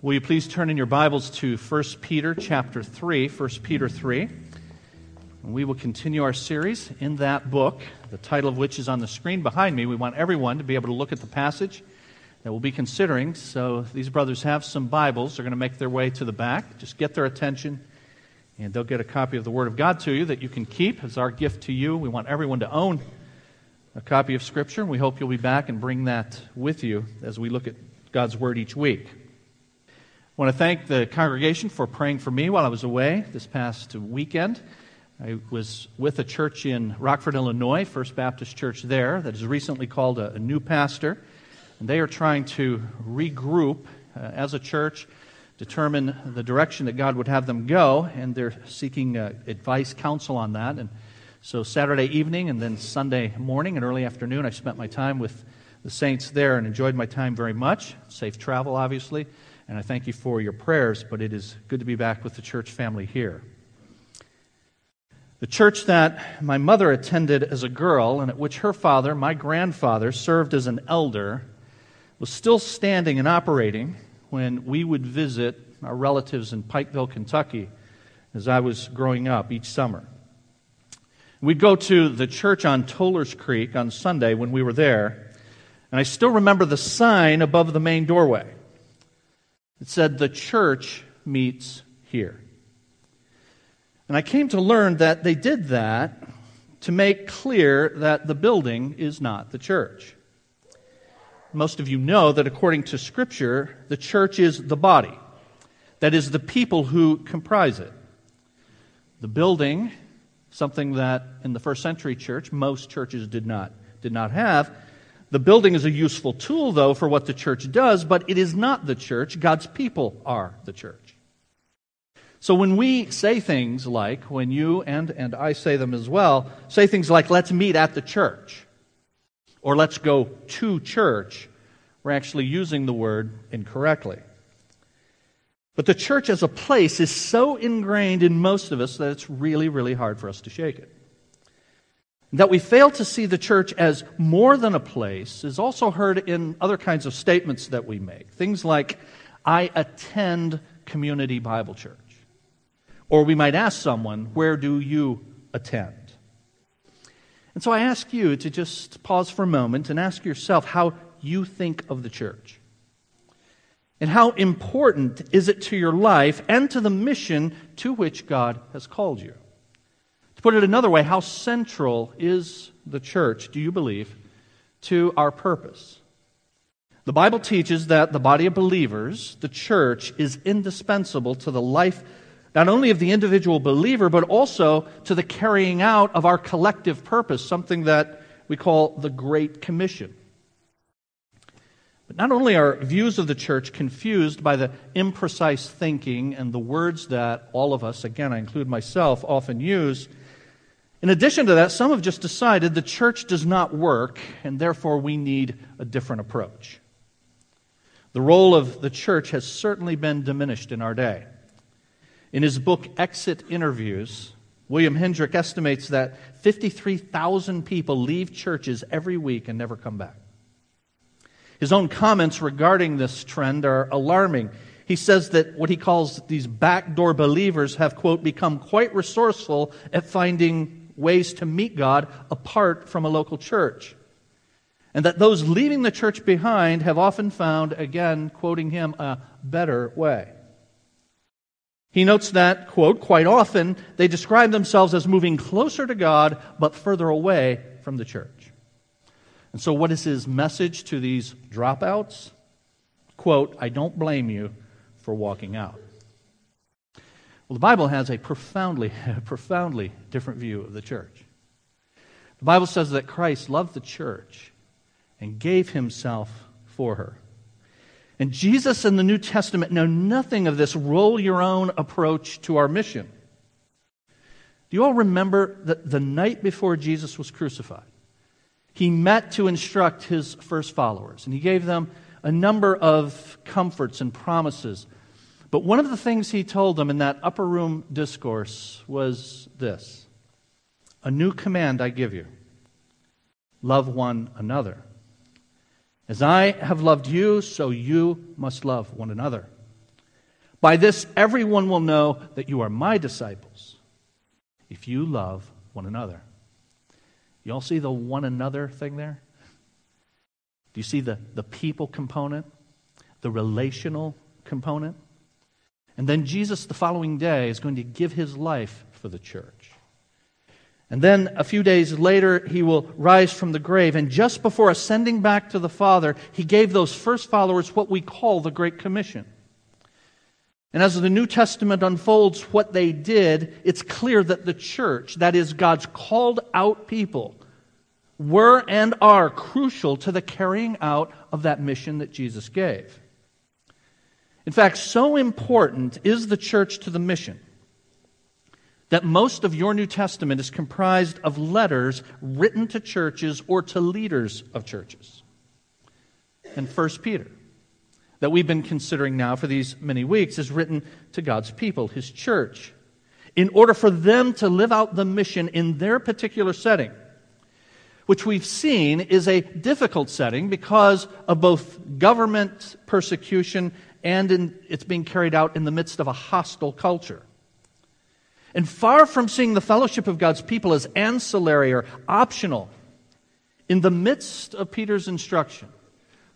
Will you please turn in your Bibles to 1 Peter chapter 3, 1 Peter 3. And we will continue our series in that book, the title of which is on the screen behind me. We want everyone to be able to look at the passage that we'll be considering. So these brothers have some Bibles. They're going to make their way to the back. Just get their attention, and they'll get a copy of the Word of God to you that you can keep as our gift to you. We want everyone to own a copy of Scripture. and We hope you'll be back and bring that with you as we look at God's Word each week. I want to thank the congregation for praying for me while I was away this past weekend. I was with a church in Rockford, Illinois, First Baptist Church there, that has recently called a, a new pastor. And they are trying to regroup uh, as a church, determine the direction that God would have them go, and they're seeking uh, advice, counsel on that. And so Saturday evening and then Sunday morning and early afternoon, I spent my time with the saints there and enjoyed my time very much. Safe travel, obviously and I thank you for your prayers, but it is good to be back with the church family here. The church that my mother attended as a girl, and at which her father, my grandfather, served as an elder, was still standing and operating when we would visit our relatives in Pikeville, Kentucky, as I was growing up each summer. We'd go to the church on Toller's Creek on Sunday when we were there, and I still remember the sign above the main doorway. It said, The church meets here. And I came to learn that they did that to make clear that the building is not the church. Most of you know that according to Scripture, the church is the body, that is, the people who comprise it. The building, something that in the first century church most churches did not, did not have, the building is a useful tool, though, for what the church does, but it is not the church. God's people are the church. So when we say things like, when you and, and I say them as well, say things like, let's meet at the church, or let's go to church, we're actually using the word incorrectly. But the church as a place is so ingrained in most of us that it's really, really hard for us to shake it. That we fail to see the church as more than a place is also heard in other kinds of statements that we make. Things like, I attend community Bible church. Or we might ask someone, Where do you attend? And so I ask you to just pause for a moment and ask yourself how you think of the church. And how important is it to your life and to the mission to which God has called you? To put it another way, how central is the church, do you believe, to our purpose? The Bible teaches that the body of believers, the church, is indispensable to the life not only of the individual believer, but also to the carrying out of our collective purpose, something that we call the Great Commission. But not only are views of the church confused by the imprecise thinking and the words that all of us, again, I include myself, often use, in addition to that, some have just decided the church does not work, and therefore we need a different approach. The role of the church has certainly been diminished in our day. In his book, Exit Interviews, William Hendrick estimates that 53,000 people leave churches every week and never come back. His own comments regarding this trend are alarming. He says that what he calls these backdoor believers have, quote, become quite resourceful at finding ways to meet God apart from a local church. And that those leaving the church behind have often found, again, quoting him, a better way. He notes that, quote, quite often they describe themselves as moving closer to God but further away from the church. And so, what is his message to these dropouts? Quote, I don't blame you for walking out. Well, the Bible has a profoundly, profoundly different view of the church. The Bible says that Christ loved the church and gave himself for her. And Jesus and the New Testament know nothing of this roll your own approach to our mission. Do you all remember that the night before Jesus was crucified, he met to instruct his first followers, and he gave them a number of comforts and promises but one of the things he told them in that upper room discourse was this A new command I give you love one another. As I have loved you, so you must love one another. By this, everyone will know that you are my disciples if you love one another. You all see the one another thing there? Do you see the, the people component, the relational component? And then Jesus, the following day, is going to give his life for the church. And then a few days later, he will rise from the grave. And just before ascending back to the Father, he gave those first followers what we call the Great Commission. And as the New Testament unfolds what they did, it's clear that the church, that is, God's called out people, were and are crucial to the carrying out of that mission that Jesus gave. In fact, so important is the church to the mission that most of your New Testament is comprised of letters written to churches or to leaders of churches. And 1 Peter that we've been considering now for these many weeks is written to God's people, His church, in order for them to live out the mission in their particular setting, which we've seen is a difficult setting because of both government persecution and in, it's being carried out in the midst of a hostile culture. And far from seeing the fellowship of God's people as ancillary or optional, in the midst of Peter's instruction,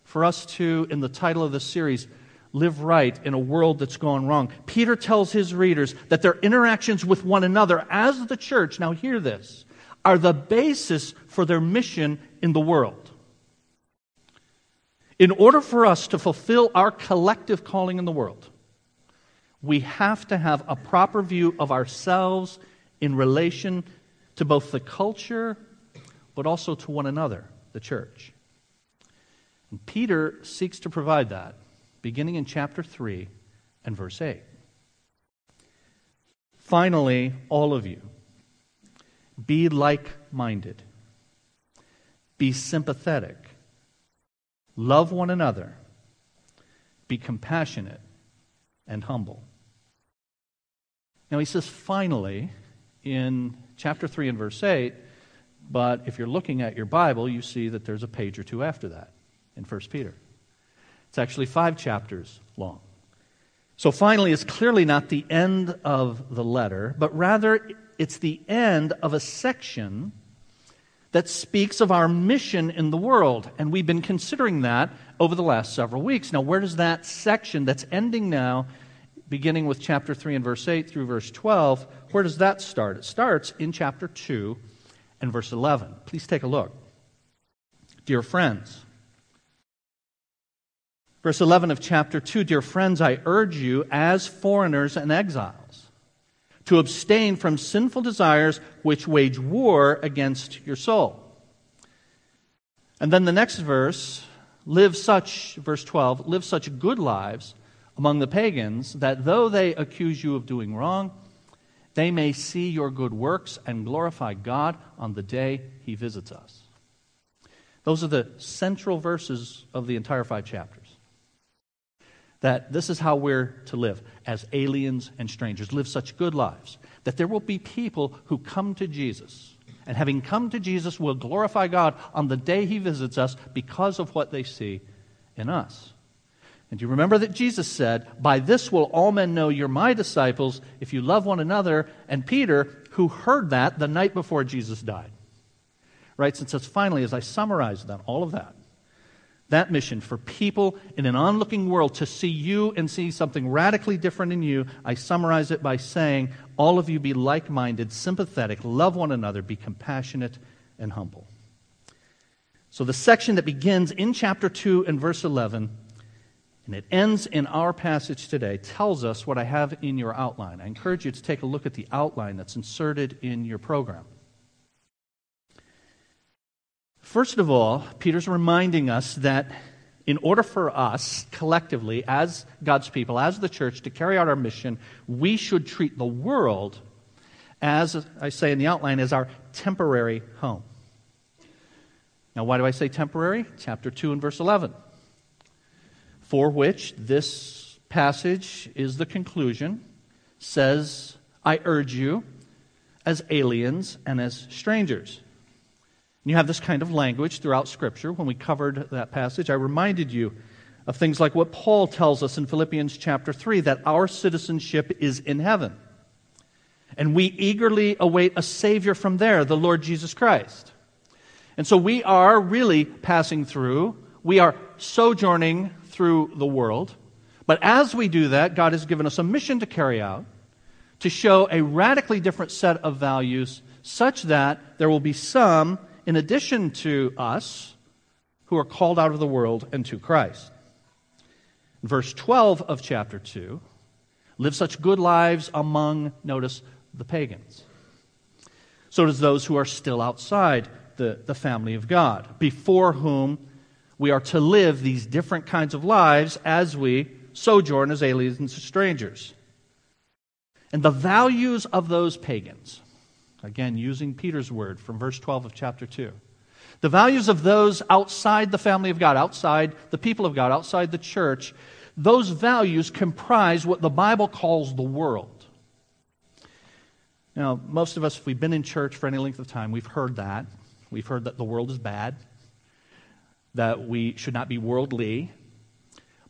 for us to, in the title of this series, live right in a world that's gone wrong. Peter tells his readers that their interactions with one another as the church, now hear this, are the basis for their mission in the world. In order for us to fulfill our collective calling in the world, we have to have a proper view of ourselves in relation to both the culture but also to one another, the church. And Peter seeks to provide that, beginning in chapter 3 and verse 8. Finally, all of you, be like minded, be sympathetic, love one another, be compassionate and humble. Now, he says finally in chapter 3 and verse 8, but if you're looking at your Bible, you see that there's a page or two after that in 1 Peter. It's actually five chapters long. So finally, it's clearly not the end of the letter, but rather it's the end of a section that speaks of our mission in the world. And we've been considering that over the last several weeks. Now, where does that section that's ending now, beginning with chapter 3 and verse 8 through verse 12, where does that start? It starts in chapter 2 and verse 11. Please take a look. Dear friends, Verse 11 of chapter 2 Dear friends, I urge you, as foreigners and exiles, to abstain from sinful desires which wage war against your soul. And then the next verse live such, verse 12, live such good lives among the pagans that though they accuse you of doing wrong, they may see your good works and glorify God on the day he visits us. Those are the central verses of the entire five chapters that this is how we're to live as aliens and strangers, live such good lives, that there will be people who come to Jesus. And having come to Jesus, will glorify God on the day he visits us because of what they see in us. And you remember that Jesus said, By this will all men know you're my disciples if you love one another. And Peter, who heard that the night before Jesus died, writes and says, Finally, as I summarize that, all of that, that mission for people in an onlooking world to see you and see something radically different in you, I summarize it by saying, all of you be like minded, sympathetic, love one another, be compassionate and humble. So the section that begins in chapter 2 and verse 11 and it ends in our passage today tells us what I have in your outline. I encourage you to take a look at the outline that's inserted in your program. First of all, Peter's reminding us that in order for us collectively, as God's people, as the church, to carry out our mission, we should treat the world, as I say in the outline, as our temporary home. Now, why do I say temporary? Chapter 2 and verse 11. For which this passage is the conclusion, says, I urge you, as aliens and as strangers. And you have this kind of language throughout Scripture. When we covered that passage, I reminded you of things like what Paul tells us in Philippians chapter 3 that our citizenship is in heaven. And we eagerly await a Savior from there, the Lord Jesus Christ. And so we are really passing through, we are sojourning through the world. But as we do that, God has given us a mission to carry out to show a radically different set of values such that there will be some, in addition to us, who are called out of the world and to Christ. Verse 12 of chapter 2 live such good lives among, notice, the pagans. So does those who are still outside the, the family of God, before whom we are to live these different kinds of lives as we sojourn as aliens and strangers. And the values of those pagans, again, using Peter's word from verse 12 of chapter 2, the values of those outside the family of God, outside the people of God, outside the church, those values comprise what the Bible calls the world. Now, most of us, if we've been in church for any length of time, we've heard that. We've heard that the world is bad, that we should not be worldly.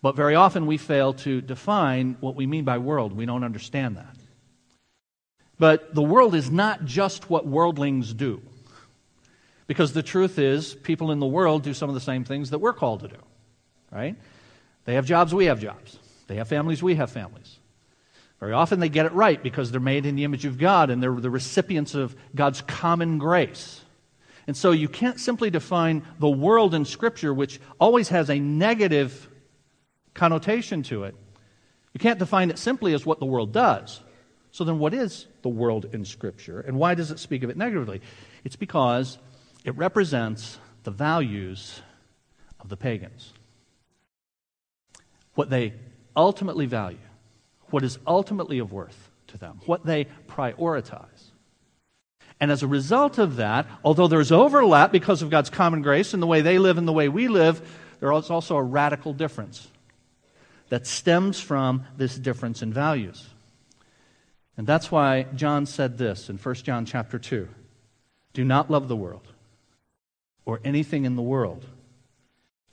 But very often we fail to define what we mean by world. We don't understand that. But the world is not just what worldlings do. Because the truth is, people in the world do some of the same things that we're called to do, right? They have jobs, we have jobs. They have families, we have families. Very often they get it right because they're made in the image of God and they're the recipients of God's common grace. And so you can't simply define the world in Scripture, which always has a negative connotation to it. You can't define it simply as what the world does. So then, what is the world in Scripture? And why does it speak of it negatively? It's because it represents the values of the pagans. What they ultimately value, what is ultimately of worth to them, what they prioritize. And as a result of that, although there's overlap because of God's common grace and the way they live and the way we live, there is also a radical difference that stems from this difference in values. And that's why John said this in 1 John chapter 2. Do not love the world or anything in the world.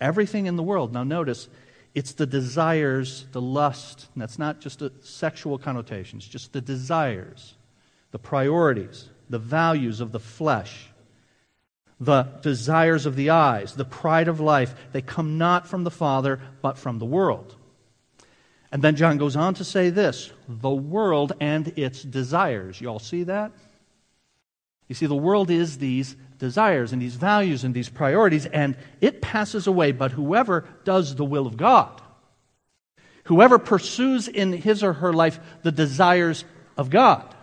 Everything in the world. Now notice, it's the desires, the lust, and that's not just a sexual connotation, it's just the desires, the priorities, the values of the flesh, the desires of the eyes, the pride of life. They come not from the Father, but from the world. And then John goes on to say this the world and its desires. You all see that? You see, the world is these desires and these values and these priorities, and it passes away. But whoever does the will of God, whoever pursues in his or her life the desires of God,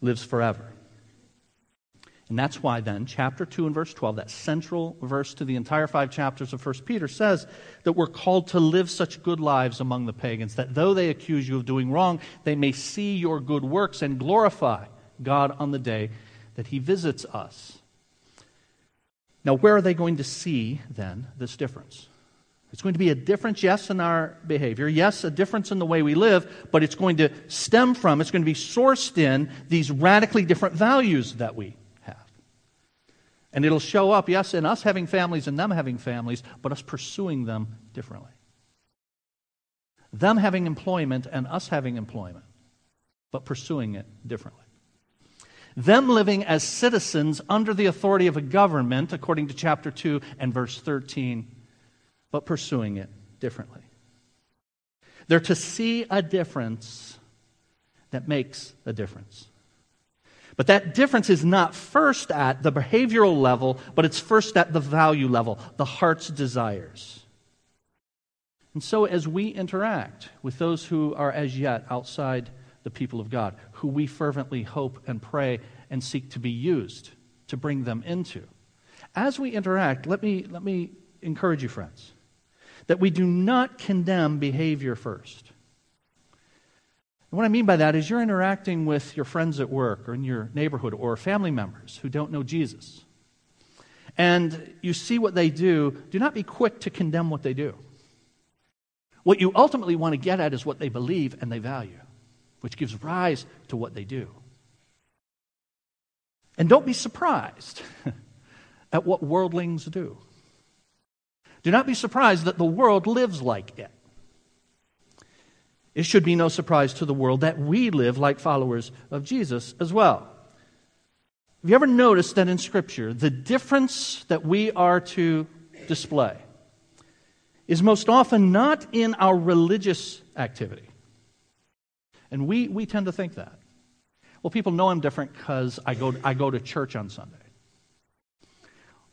lives forever. And that's why then, chapter 2 and verse 12, that central verse to the entire five chapters of 1 Peter, says that we're called to live such good lives among the pagans that though they accuse you of doing wrong, they may see your good works and glorify God on the day that he visits us. Now, where are they going to see then this difference? It's going to be a difference, yes, in our behavior, yes, a difference in the way we live, but it's going to stem from, it's going to be sourced in these radically different values that we and it'll show up, yes, in us having families and them having families, but us pursuing them differently. Them having employment and us having employment, but pursuing it differently. Them living as citizens under the authority of a government, according to chapter 2 and verse 13, but pursuing it differently. They're to see a difference that makes a difference. But that difference is not first at the behavioral level, but it's first at the value level, the heart's desires. And so, as we interact with those who are as yet outside the people of God, who we fervently hope and pray and seek to be used to bring them into, as we interact, let me, let me encourage you, friends, that we do not condemn behavior first. And what I mean by that is you're interacting with your friends at work or in your neighborhood or family members who don't know Jesus. And you see what they do, do not be quick to condemn what they do. What you ultimately want to get at is what they believe and they value, which gives rise to what they do. And don't be surprised at what worldlings do. Do not be surprised that the world lives like it. It should be no surprise to the world that we live like followers of Jesus as well. Have you ever noticed that in Scripture, the difference that we are to display is most often not in our religious activity? And we, we tend to think that. Well, people know I'm different because I go, I go to church on Sunday.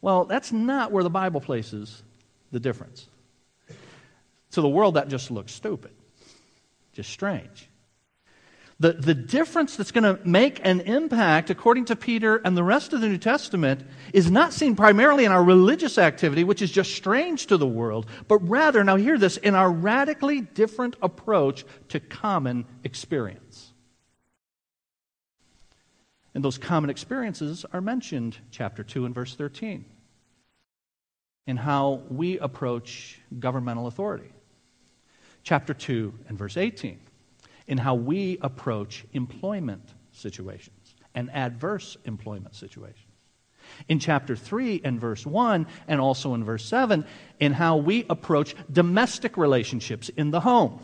Well, that's not where the Bible places the difference. To the world, that just looks stupid, just strange. The, the difference that's going to make an impact, according to Peter and the rest of the New Testament, is not seen primarily in our religious activity, which is just strange to the world, but rather, now hear this, in our radically different approach to common experience. And those common experiences are mentioned, chapter 2 and verse 13 in how we approach governmental authority. Chapter 2 and verse 18, in how we approach employment situations and adverse employment situations. In chapter 3 and verse 1, and also in verse 7, in how we approach domestic relationships in the home.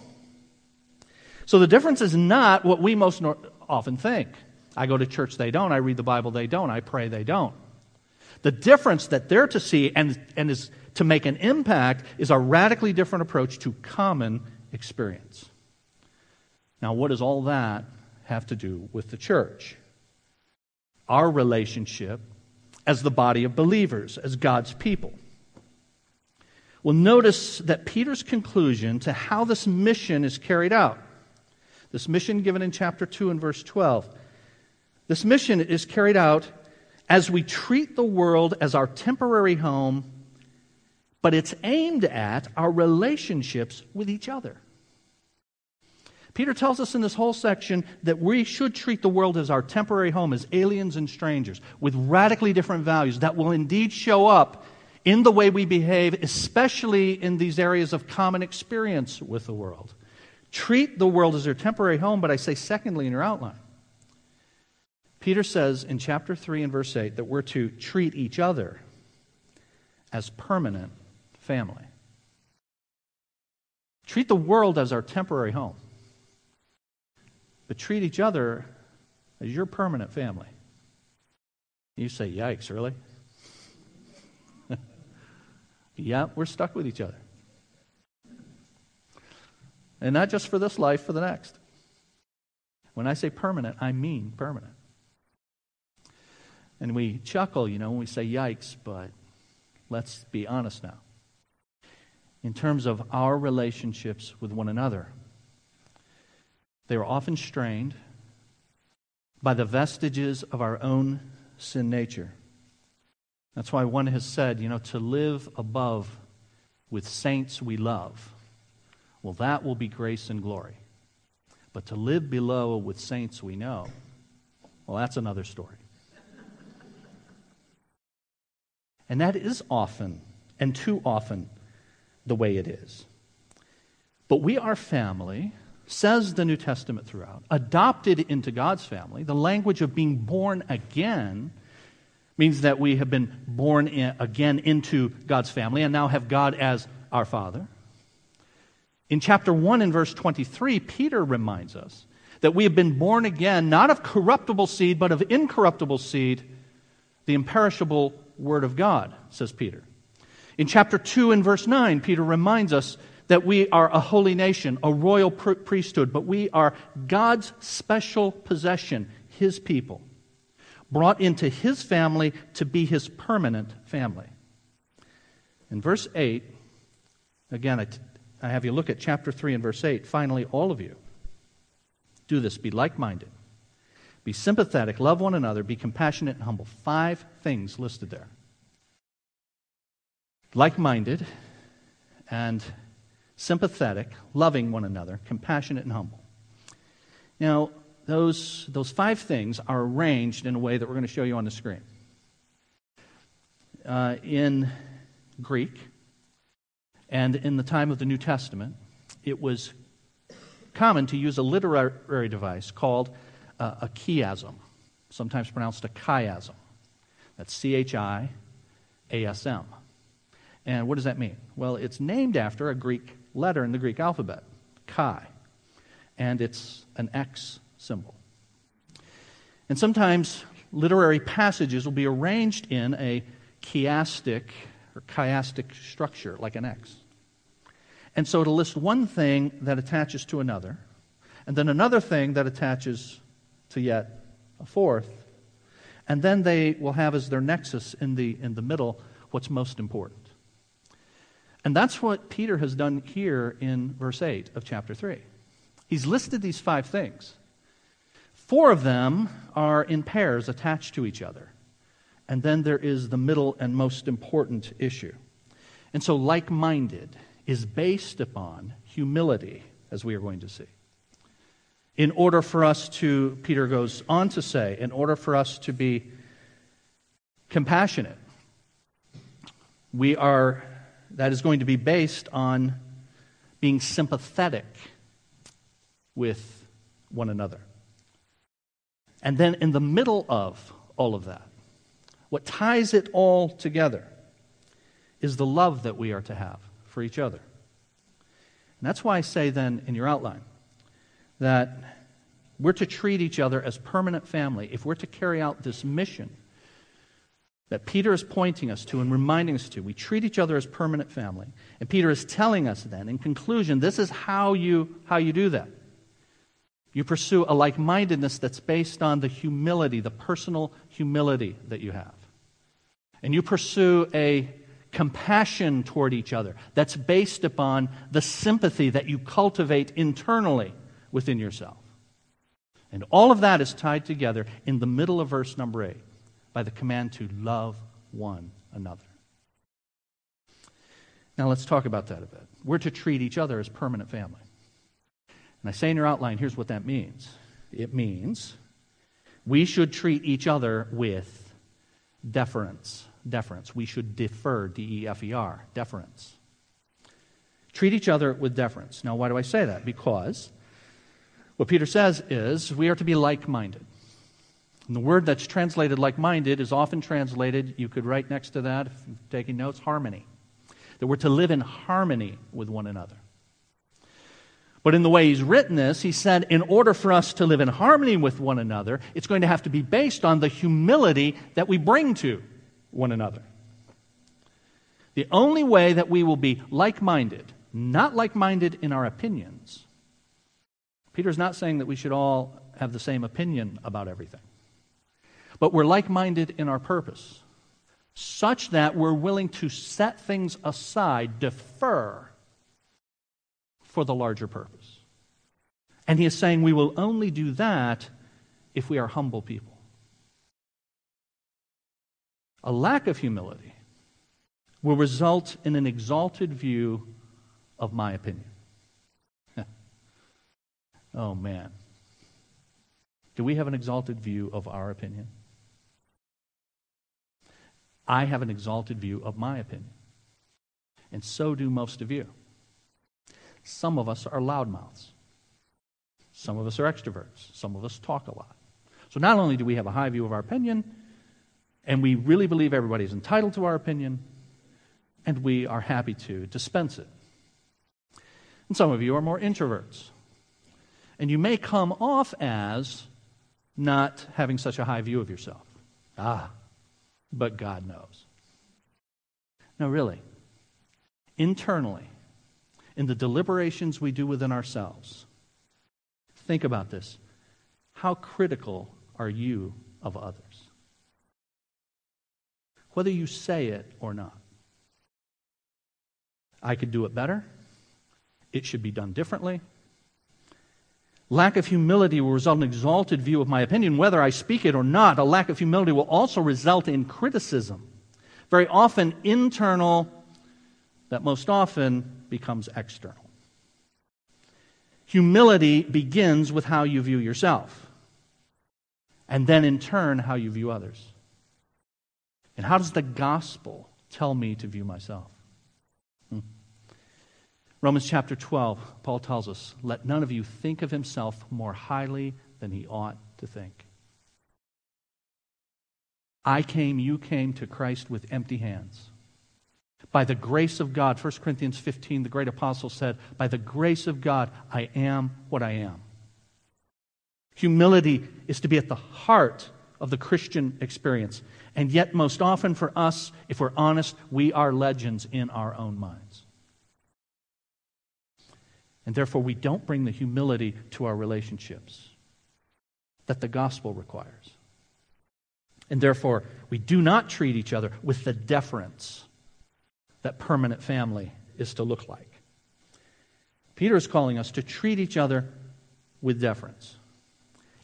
So the difference is not what we most often think. I go to church, they don't. I read the Bible, they don't. I pray, they don't. The difference that they're to see and, and is to make an impact is a radically different approach to common experience. Now, what does all that have to do with the church? Our relationship as the body of believers, as God's people. Well, notice that Peter's conclusion to how this mission is carried out, this mission given in chapter 2 and verse 12, this mission is carried out as we treat the world as our temporary home, but it's aimed at our relationships with each other. Peter tells us in this whole section that we should treat the world as our temporary home, as aliens and strangers, with radically different values that will indeed show up in the way we behave, especially in these areas of common experience with the world. Treat the world as our temporary home, but I say, secondly, in your outline, Peter says in chapter 3 and verse 8 that we're to treat each other as permanent family. Treat the world as our temporary home, but treat each other as your permanent family. You say, yikes, really? yeah, we're stuck with each other. And not just for this life, for the next. When I say permanent, I mean permanent. And we chuckle, you know, when we say yikes, but let's be honest now. In terms of our relationships with one another, they are often strained by the vestiges of our own sin nature. That's why one has said, you know, to live above with saints we love, well, that will be grace and glory. But to live below with saints we know, well, that's another story. And that is often, and too often, the way it is. But we are family, says the New Testament throughout, adopted into God's family. The language of being born again means that we have been born in, again into God's family and now have God as our Father. In chapter 1 and verse 23, Peter reminds us that we have been born again, not of corruptible seed, but of incorruptible seed, the imperishable Word of God, says Peter. In chapter 2 and verse 9, Peter reminds us that we are a holy nation, a royal priesthood, but we are God's special possession, His people, brought into His family to be His permanent family. In verse 8, again, I, t- I have you look at chapter 3 and verse 8. Finally, all of you, do this, be like minded be sympathetic, love one another, be compassionate and humble. Five things listed there. Like minded and sympathetic, loving one another, compassionate and humble. Now, those, those five things are arranged in a way that we're going to show you on the screen. Uh, in Greek and in the time of the New Testament, it was common to use a literary device called uh, a chiasm, sometimes pronounced a chiasm. That's C H I A S M. And what does that mean? Well, it's named after a Greek letter in the Greek alphabet, chi, and it's an X symbol. And sometimes literary passages will be arranged in a chiastic or chiastic structure, like an X. And so it'll list one thing that attaches to another, and then another thing that attaches to yet a fourth, and then they will have as their nexus in the, in the middle what's most important. And that's what Peter has done here in verse 8 of chapter 3. He's listed these five things. Four of them are in pairs attached to each other. And then there is the middle and most important issue. And so, like minded is based upon humility, as we are going to see. In order for us to, Peter goes on to say, in order for us to be compassionate, we are that is going to be based on being sympathetic with one another. And then in the middle of all of that, what ties it all together is the love that we are to have for each other. And that's why I say then in your outline that we're to treat each other as permanent family. If we're to carry out this mission, that Peter is pointing us to and reminding us to. We treat each other as permanent family. And Peter is telling us then, in conclusion, this is how you, how you do that. You pursue a like mindedness that's based on the humility, the personal humility that you have. And you pursue a compassion toward each other that's based upon the sympathy that you cultivate internally within yourself. And all of that is tied together in the middle of verse number 8 by the command to love one another. Now let's talk about that a bit. We're to treat each other as permanent family. And I say in your outline, here's what that means it means we should treat each other with deference. Deference. We should defer, D E F E R, deference. Treat each other with deference. Now, why do I say that? Because what Peter says is we are to be like minded. And the word that's translated like minded is often translated, you could write next to that, if you're taking notes, harmony. That we're to live in harmony with one another. But in the way he's written this, he said, in order for us to live in harmony with one another, it's going to have to be based on the humility that we bring to one another. The only way that we will be like minded, not like minded in our opinions, Peter's not saying that we should all have the same opinion about everything but we're like minded in our purpose, such that we're willing to set things aside, defer for the larger purpose. And he is saying we will only do that if we are humble people. A lack of humility will result in an exalted view of my opinion. Oh, man. Do we have an exalted view of our opinion? I have an exalted view of my opinion. And so do most of you. Some of us are loudmouths. Some of us are extroverts. Some of us talk a lot. So not only do we have a high view of our opinion, and we really believe everybody is entitled to our opinion, and we are happy to dispense it. And some of you are more introverts. And you may come off as not having such a high view of yourself. Ah, but God knows. No, really. Internally, in the deliberations we do within ourselves, think about this. How critical are you of others? Whether you say it or not. I could do it better. It should be done differently. Lack of humility will result in an exalted view of my opinion, whether I speak it or not. A lack of humility will also result in criticism, very often internal, that most often becomes external. Humility begins with how you view yourself, and then in turn, how you view others. And how does the gospel tell me to view myself? Romans chapter 12, Paul tells us, Let none of you think of himself more highly than he ought to think. I came, you came to Christ with empty hands. By the grace of God, 1 Corinthians 15, the great apostle said, By the grace of God, I am what I am. Humility is to be at the heart of the Christian experience. And yet, most often for us, if we're honest, we are legends in our own minds. And therefore, we don't bring the humility to our relationships that the gospel requires. And therefore, we do not treat each other with the deference that permanent family is to look like. Peter is calling us to treat each other with deference.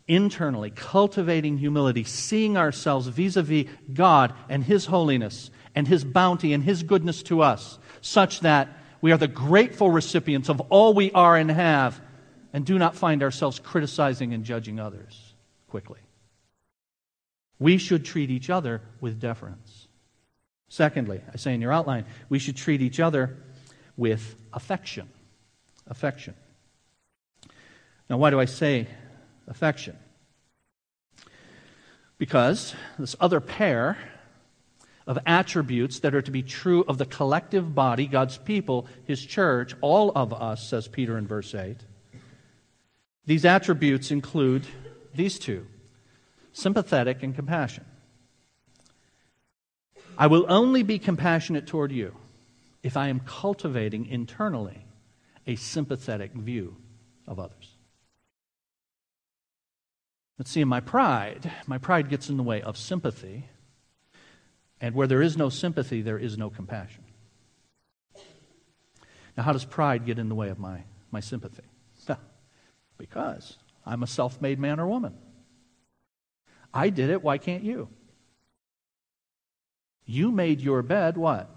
Internally, cultivating humility, seeing ourselves vis a vis God and His holiness and His bounty and His goodness to us, such that we are the grateful recipients of all we are and have, and do not find ourselves criticizing and judging others quickly. We should treat each other with deference. Secondly, I say in your outline, we should treat each other with affection. Affection. Now, why do I say affection? Because this other pair of attributes that are to be true of the collective body, God's people, His church, all of us, says Peter in verse 8. These attributes include these two sympathetic and compassion. I will only be compassionate toward you if I am cultivating internally a sympathetic view of others. Let's see, in my pride, my pride gets in the way of sympathy and where there is no sympathy, there is no compassion. Now, how does pride get in the way of my, my sympathy? because I'm a self made man or woman. I did it, why can't you? You made your bed, what?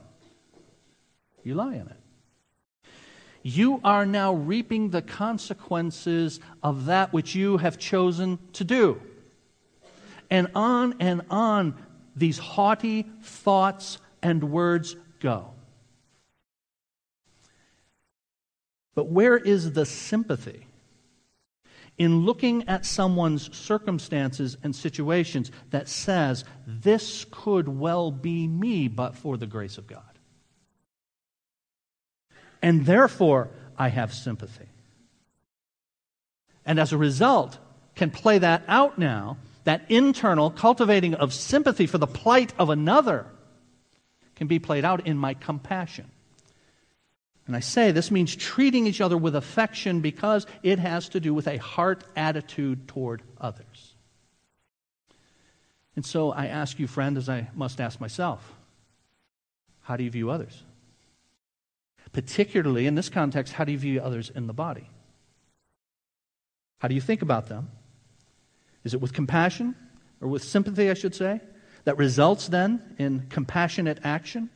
You lie in it. You are now reaping the consequences of that which you have chosen to do. And on and on these haughty thoughts and words go. But where is the sympathy? In looking at someone's circumstances and situations that says, this could well be me but for the grace of God. And therefore, I have sympathy. And as a result, can play that out now that internal cultivating of sympathy for the plight of another can be played out in my compassion. And I say this means treating each other with affection because it has to do with a heart attitude toward others. And so I ask you, friend, as I must ask myself, how do you view others? Particularly in this context, how do you view others in the body? How do you think about them? Is it with compassion, or with sympathy, I should say, that results then in compassionate action?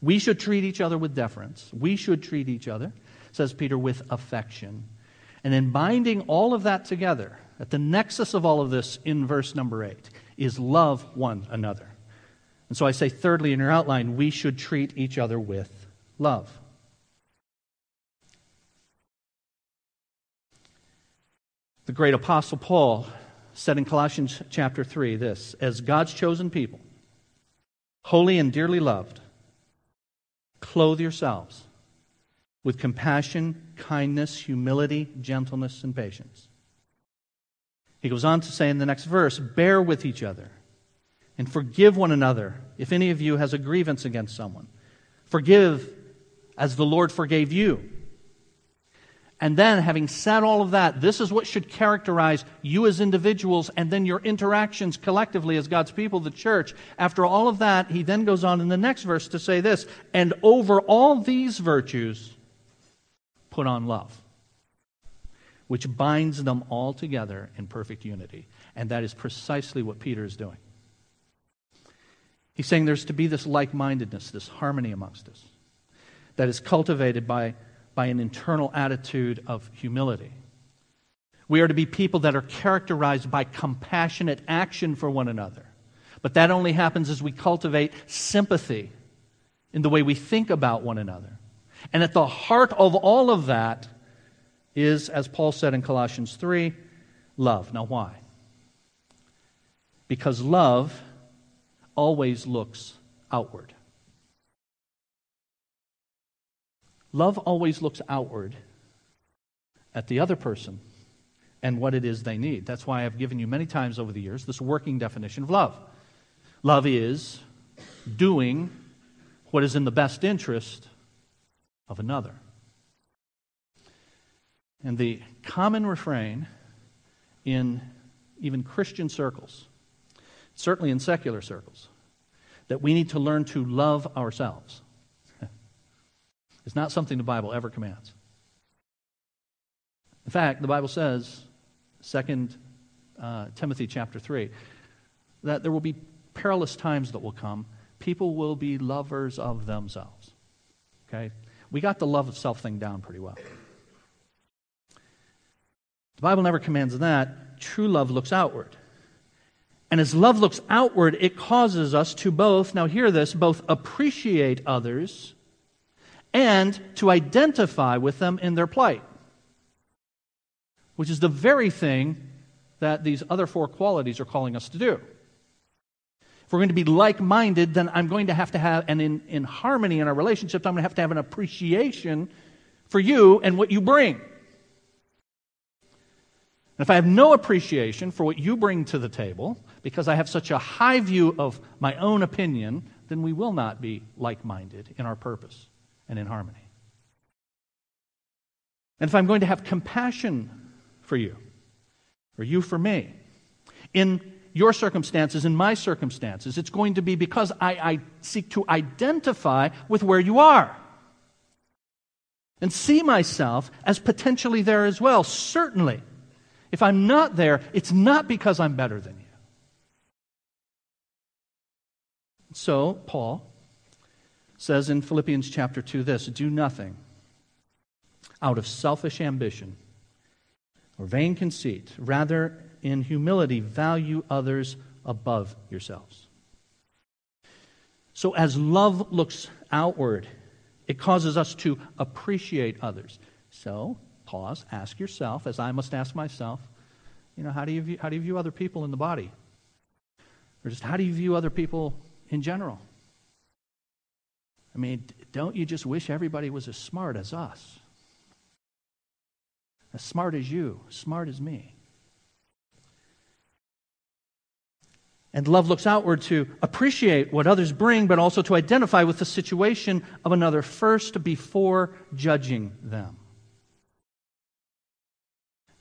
We should treat each other with deference. We should treat each other, says Peter, with affection. And in binding all of that together, at the nexus of all of this in verse number 8, is love one another. And so I say, thirdly, in your outline, we should treat each other with love. The great apostle Paul said in Colossians chapter 3 this As God's chosen people, holy and dearly loved, clothe yourselves with compassion, kindness, humility, gentleness, and patience. He goes on to say in the next verse bear with each other and forgive one another if any of you has a grievance against someone. Forgive as the Lord forgave you. And then, having said all of that, this is what should characterize you as individuals and then your interactions collectively as God's people, the church. After all of that, he then goes on in the next verse to say this And over all these virtues, put on love, which binds them all together in perfect unity. And that is precisely what Peter is doing. He's saying there's to be this like mindedness, this harmony amongst us, that is cultivated by by an internal attitude of humility. We are to be people that are characterized by compassionate action for one another. But that only happens as we cultivate sympathy in the way we think about one another. And at the heart of all of that is, as Paul said in Colossians 3, love. Now, why? Because love always looks outward. Love always looks outward at the other person and what it is they need. That's why I've given you many times over the years this working definition of love. Love is doing what is in the best interest of another. And the common refrain in even Christian circles, certainly in secular circles, that we need to learn to love ourselves is not something the Bible ever commands. In fact, the Bible says, 2 uh, Timothy chapter 3, that there will be perilous times that will come. People will be lovers of themselves. Okay? We got the love of self thing down pretty well. The Bible never commands that. True love looks outward. And as love looks outward, it causes us to both, now hear this, both appreciate others and to identify with them in their plight, which is the very thing that these other four qualities are calling us to do. If we're going to be like minded, then I'm going to have to have, and in, in harmony in our relationships, I'm going to have to have an appreciation for you and what you bring. And if I have no appreciation for what you bring to the table, because I have such a high view of my own opinion, then we will not be like minded in our purpose and in harmony. And if I'm going to have compassion for you, or you for me, in your circumstances in my circumstances. It's going to be because I, I seek to identify with where you are and see myself as potentially there as well. Certainly, if I'm not there, it's not because I'm better than you. So, Paul says in Philippians chapter 2 this do nothing out of selfish ambition or vain conceit. Rather, in humility, value others above yourselves. So, as love looks outward, it causes us to appreciate others. So, pause, ask yourself, as I must ask myself, you know, how do you view, how do you view other people in the body? Or just how do you view other people in general? I mean, don't you just wish everybody was as smart as us? As smart as you, smart as me. And love looks outward to appreciate what others bring, but also to identify with the situation of another first before judging them.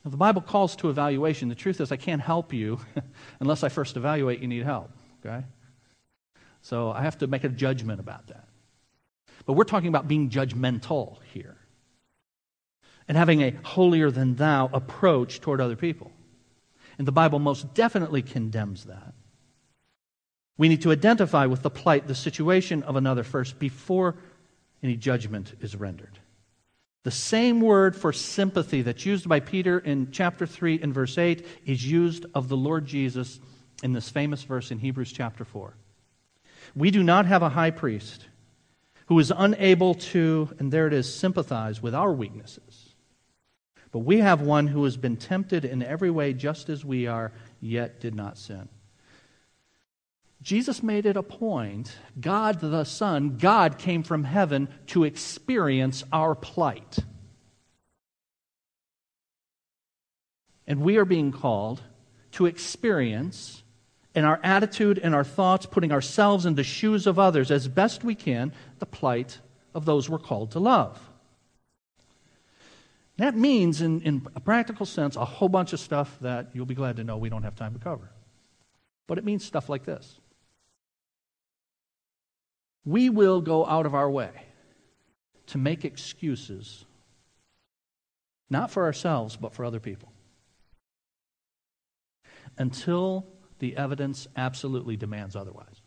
Now, the Bible calls to evaluation. The truth is, I can't help you unless I first evaluate you need help. Okay? So I have to make a judgment about that. But we're talking about being judgmental here and having a holier than thou approach toward other people. And the Bible most definitely condemns that. We need to identify with the plight, the situation of another first before any judgment is rendered. The same word for sympathy that's used by Peter in chapter 3 and verse 8 is used of the Lord Jesus in this famous verse in Hebrews chapter 4. We do not have a high priest who is unable to, and there it is, sympathize with our weaknesses. But we have one who has been tempted in every way just as we are, yet did not sin. Jesus made it a point, God the Son, God came from heaven to experience our plight. And we are being called to experience in our attitude and our thoughts, putting ourselves in the shoes of others as best we can, the plight of those we're called to love. That means, in, in a practical sense, a whole bunch of stuff that you'll be glad to know we don't have time to cover. But it means stuff like this we will go out of our way to make excuses, not for ourselves, but for other people, until the evidence absolutely demands otherwise.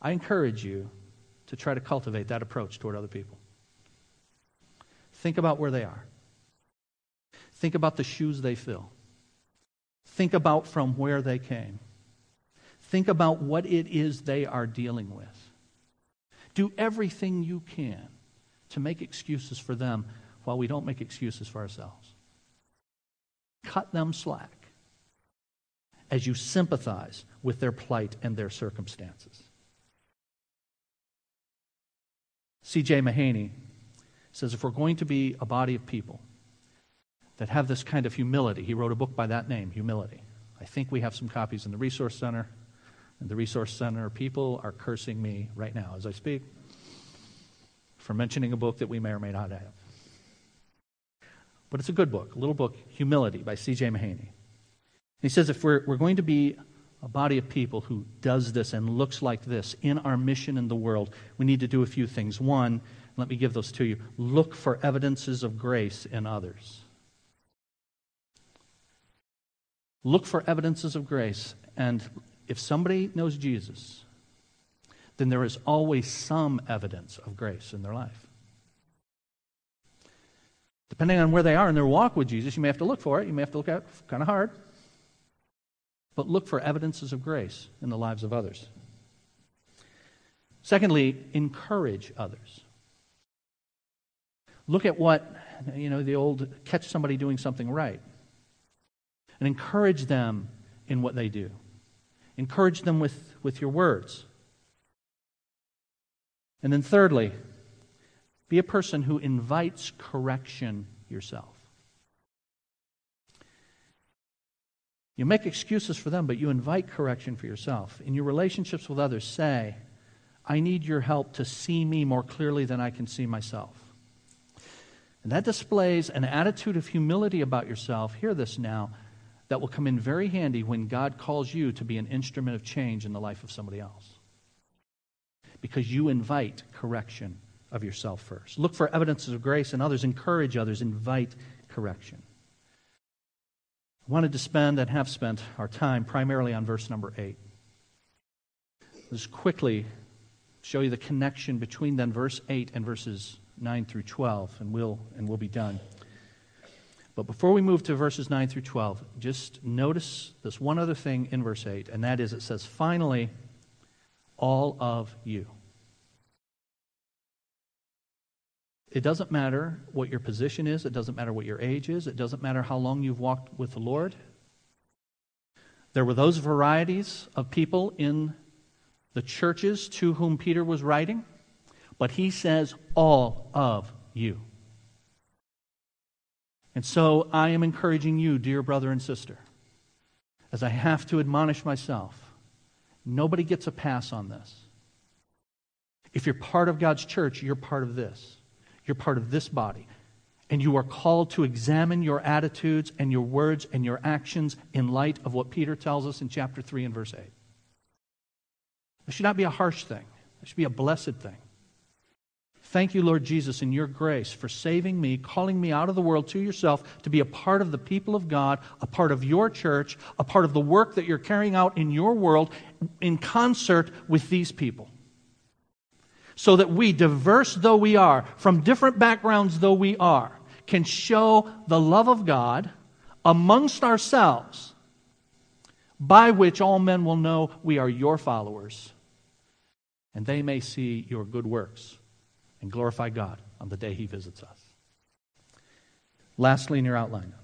I encourage you to try to cultivate that approach toward other people. Think about where they are. Think about the shoes they fill. Think about from where they came. Think about what it is they are dealing with. Do everything you can to make excuses for them while we don't make excuses for ourselves. Cut them slack as you sympathize with their plight and their circumstances. C.J. Mahaney says if we're going to be a body of people that have this kind of humility, he wrote a book by that name, Humility. I think we have some copies in the Resource Center. And the Resource Center people are cursing me right now as I speak for mentioning a book that we may or may not have. But it's a good book, a little book, Humility by C.J. Mahaney. He says if we're, we're going to be a body of people who does this and looks like this in our mission in the world, we need to do a few things. One, let me give those to you look for evidences of grace in others. Look for evidences of grace. And if somebody knows Jesus, then there is always some evidence of grace in their life. Depending on where they are in their walk with Jesus, you may have to look for it. You may have to look at kind of hard. But look for evidences of grace in the lives of others. Secondly, encourage others. Look at what, you know, the old catch somebody doing something right and encourage them in what they do. Encourage them with, with your words. And then, thirdly, be a person who invites correction yourself. You make excuses for them, but you invite correction for yourself. In your relationships with others, say, I need your help to see me more clearly than I can see myself. And that displays an attitude of humility about yourself. Hear this now that will come in very handy when God calls you to be an instrument of change in the life of somebody else. Because you invite correction of yourself first. Look for evidences of grace in others, encourage others, invite correction. I wanted to spend and have spent our time primarily on verse number 8. Let's quickly show you the connection between then verse 8 and verses 9 through 12, and we'll, and we'll be done. But before we move to verses 9 through 12, just notice this one other thing in verse 8, and that is it says, finally, all of you. It doesn't matter what your position is, it doesn't matter what your age is, it doesn't matter how long you've walked with the Lord. There were those varieties of people in the churches to whom Peter was writing, but he says, all of you. And so I am encouraging you, dear brother and sister, as I have to admonish myself. Nobody gets a pass on this. If you're part of God's church, you're part of this. You're part of this body. And you are called to examine your attitudes and your words and your actions in light of what Peter tells us in chapter 3 and verse 8. It should not be a harsh thing, it should be a blessed thing. Thank you, Lord Jesus, in your grace for saving me, calling me out of the world to yourself to be a part of the people of God, a part of your church, a part of the work that you're carrying out in your world in concert with these people. So that we, diverse though we are, from different backgrounds though we are, can show the love of God amongst ourselves by which all men will know we are your followers and they may see your good works and glorify God on the day He visits us. Lastly, in your outline,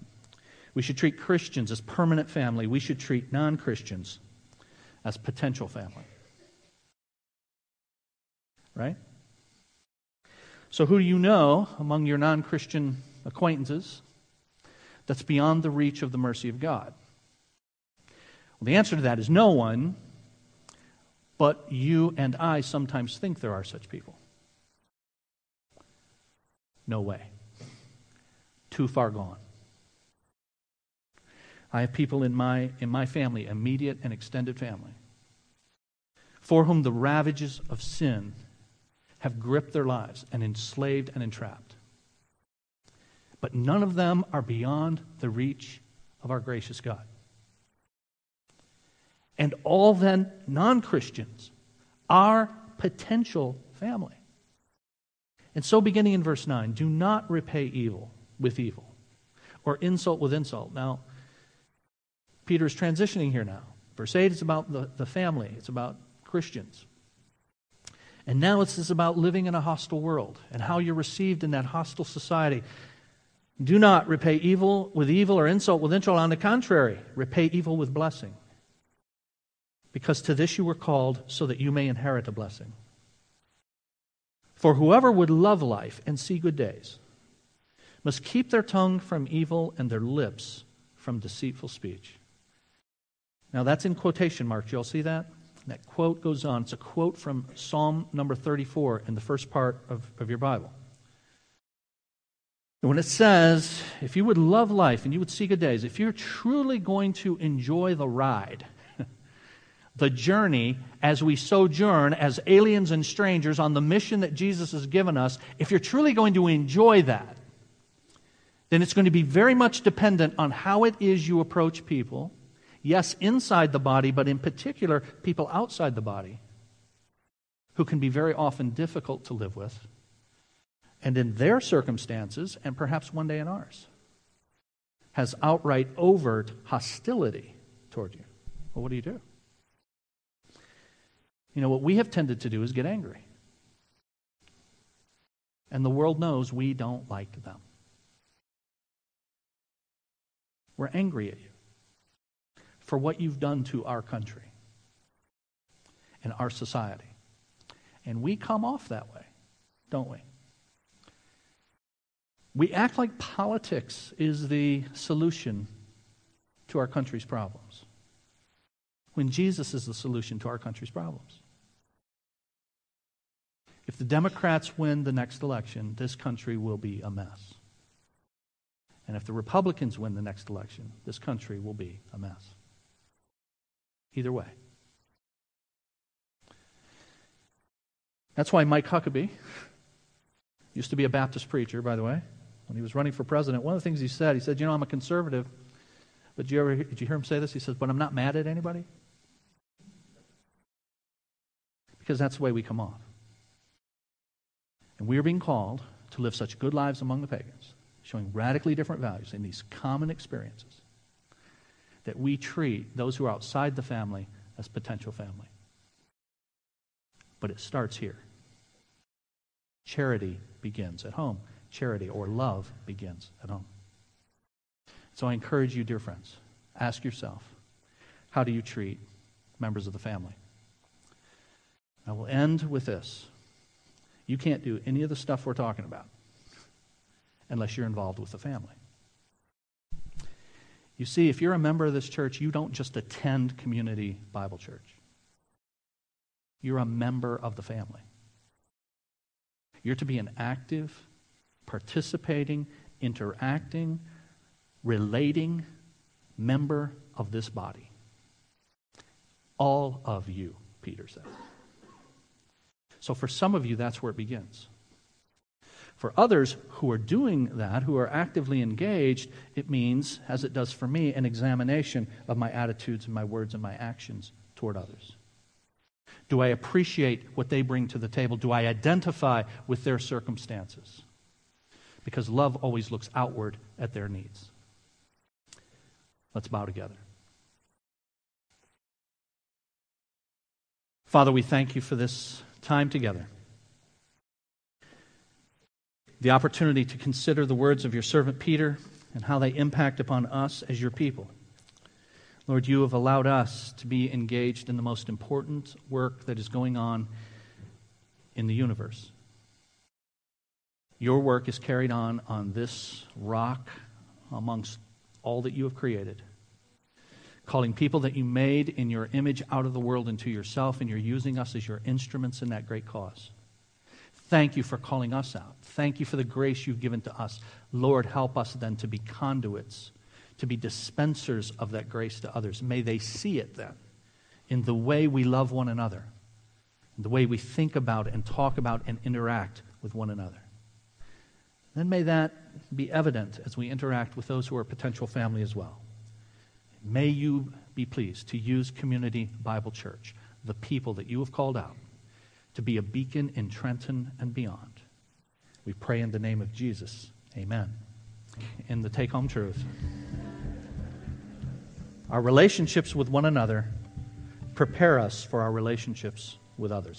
we should treat Christians as permanent family. We should treat non Christians as potential family. Right? So, who do you know among your non Christian acquaintances that's beyond the reach of the mercy of God? Well, the answer to that is no one, but you and I sometimes think there are such people. No way. Too far gone. I have people in my, in my family, immediate and extended family, for whom the ravages of sin have gripped their lives and enslaved and entrapped. But none of them are beyond the reach of our gracious God. And all then non Christians are potential family. And so, beginning in verse 9, do not repay evil with evil or insult with insult. Now, Peter's transitioning here now. Verse 8 is about the, the family, it's about Christians. And now it's this about living in a hostile world and how you're received in that hostile society. Do not repay evil with evil or insult with insult. On the contrary, repay evil with blessing. Because to this you were called so that you may inherit a blessing. For whoever would love life and see good days must keep their tongue from evil and their lips from deceitful speech. Now that's in quotation marks. You'll see that? That quote goes on. It's a quote from Psalm number 34 in the first part of, of your Bible. And when it says, if you would love life and you would see good days, if you're truly going to enjoy the ride, the journey as we sojourn as aliens and strangers on the mission that Jesus has given us, if you're truly going to enjoy that, then it's going to be very much dependent on how it is you approach people. Yes, inside the body, but in particular, people outside the body who can be very often difficult to live with, and in their circumstances, and perhaps one day in ours, has outright overt hostility toward you. Well, what do you do? You know, what we have tended to do is get angry. And the world knows we don't like them. We're angry at you for what you've done to our country and our society. And we come off that way, don't we? We act like politics is the solution to our country's problems when Jesus is the solution to our country's problems. If the Democrats win the next election, this country will be a mess. And if the Republicans win the next election, this country will be a mess. Either way. That's why Mike Huckabee used to be a Baptist preacher, by the way. When he was running for president, one of the things he said, he said, You know, I'm a conservative. But did you, ever, did you hear him say this? He says, But I'm not mad at anybody. Because that's the way we come off. And we are being called to live such good lives among the pagans, showing radically different values in these common experiences, that we treat those who are outside the family as potential family. But it starts here. Charity begins at home. Charity or love begins at home. So I encourage you, dear friends, ask yourself how do you treat members of the family? I will end with this. You can't do any of the stuff we're talking about unless you're involved with the family. You see, if you're a member of this church, you don't just attend Community Bible Church. You're a member of the family. You're to be an active, participating, interacting, relating member of this body. All of you, Peter says. So for some of you, that's where it begins. For others who are doing that, who are actively engaged, it means, as it does for me, an examination of my attitudes and my words and my actions toward others. Do I appreciate what they bring to the table? Do I identify with their circumstances? Because love always looks outward at their needs. Let's bow together. Father, we thank you for this time together. The opportunity to consider the words of your servant Peter and how they impact upon us as your people. Lord, you have allowed us to be engaged in the most important work that is going on in the universe. Your work is carried on on this rock amongst all that you have created calling people that you made in your image out of the world into yourself, and you're using us as your instruments in that great cause. Thank you for calling us out. Thank you for the grace you've given to us. Lord, help us then to be conduits, to be dispensers of that grace to others. May they see it then in the way we love one another, the way we think about and talk about and interact with one another. Then may that be evident as we interact with those who are potential family as well. May you be pleased to use Community Bible Church, the people that you have called out, to be a beacon in Trenton and beyond. We pray in the name of Jesus. Amen. In the take home truth, our relationships with one another prepare us for our relationships with others.